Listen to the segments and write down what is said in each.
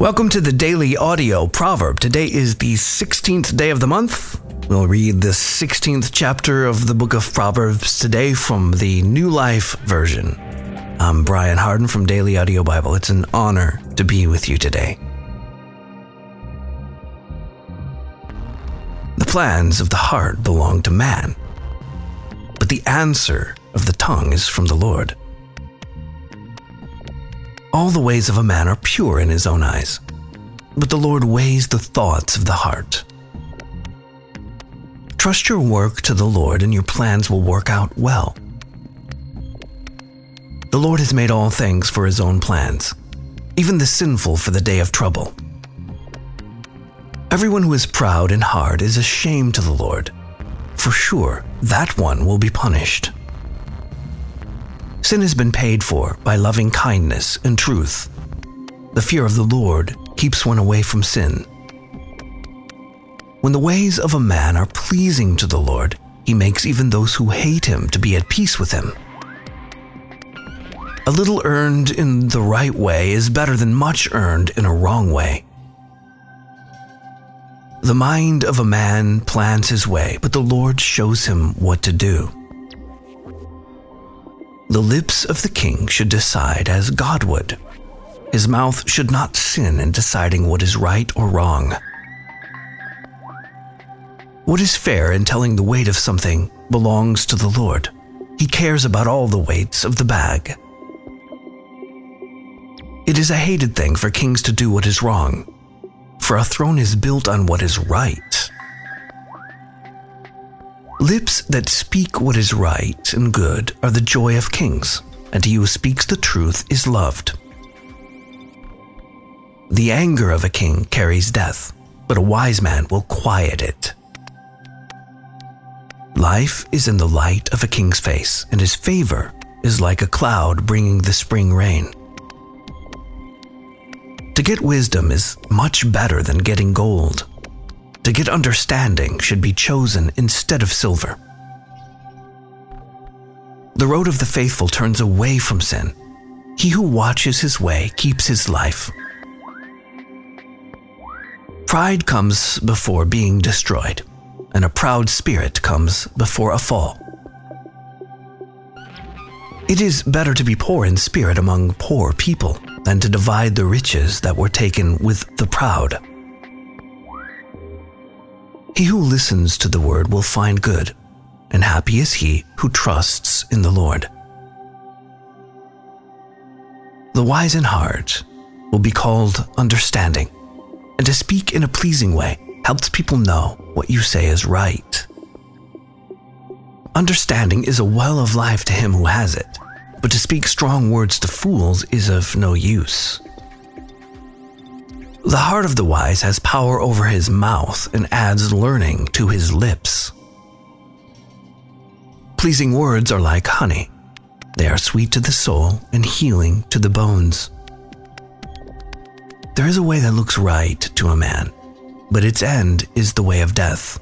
Welcome to the daily audio proverb. Today is the 16th day of the month. We'll read the 16th chapter of the book of Proverbs today from the New Life version. I'm Brian Hardin from Daily Audio Bible. It's an honor to be with you today. The plans of the heart belong to man, but the answer of the tongue is from the Lord. All the ways of a man are pure in his own eyes, but the Lord weighs the thoughts of the heart. Trust your work to the Lord, and your plans will work out well. The Lord has made all things for his own plans, even the sinful for the day of trouble. Everyone who is proud in heart is a shame to the Lord. For sure, that one will be punished. Sin has been paid for by loving kindness and truth. The fear of the Lord keeps one away from sin. When the ways of a man are pleasing to the Lord, he makes even those who hate him to be at peace with him. A little earned in the right way is better than much earned in a wrong way. The mind of a man plans his way, but the Lord shows him what to do. The lips of the king should decide as God would. His mouth should not sin in deciding what is right or wrong. What is fair in telling the weight of something belongs to the Lord. He cares about all the weights of the bag. It is a hated thing for kings to do what is wrong, for a throne is built on what is right. Lips that speak what is right and good are the joy of kings, and he who speaks the truth is loved. The anger of a king carries death, but a wise man will quiet it. Life is in the light of a king's face, and his favor is like a cloud bringing the spring rain. To get wisdom is much better than getting gold to get understanding should be chosen instead of silver. The road of the faithful turns away from sin. He who watches his way keeps his life. Pride comes before being destroyed, and a proud spirit comes before a fall. It is better to be poor in spirit among poor people than to divide the riches that were taken with the proud. He who listens to the word will find good, and happy is he who trusts in the Lord. The wise in heart will be called understanding, and to speak in a pleasing way helps people know what you say is right. Understanding is a well of life to him who has it, but to speak strong words to fools is of no use. The heart of the wise has power over his mouth and adds learning to his lips. Pleasing words are like honey. They are sweet to the soul and healing to the bones. There is a way that looks right to a man, but its end is the way of death.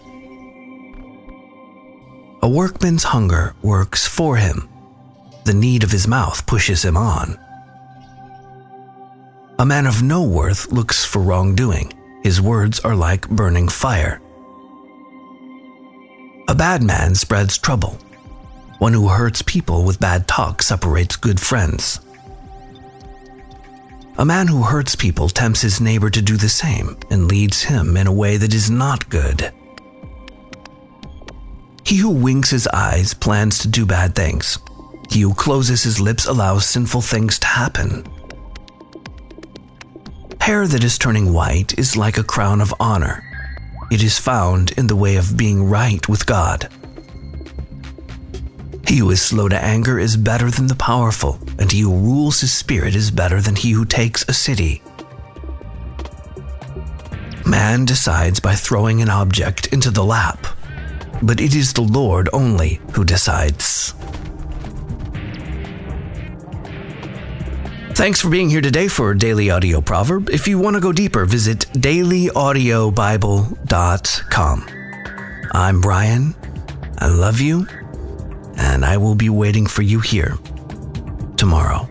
A workman's hunger works for him. The need of his mouth pushes him on. A man of no worth looks for wrongdoing. His words are like burning fire. A bad man spreads trouble. One who hurts people with bad talk separates good friends. A man who hurts people tempts his neighbor to do the same and leads him in a way that is not good. He who winks his eyes plans to do bad things. He who closes his lips allows sinful things to happen. Hair that is turning white is like a crown of honor. It is found in the way of being right with God. He who is slow to anger is better than the powerful, and he who rules his spirit is better than he who takes a city. Man decides by throwing an object into the lap, but it is the Lord only who decides. Thanks for being here today for Daily Audio Proverb. If you want to go deeper, visit dailyaudiobible.com. I'm Brian. I love you, and I will be waiting for you here tomorrow.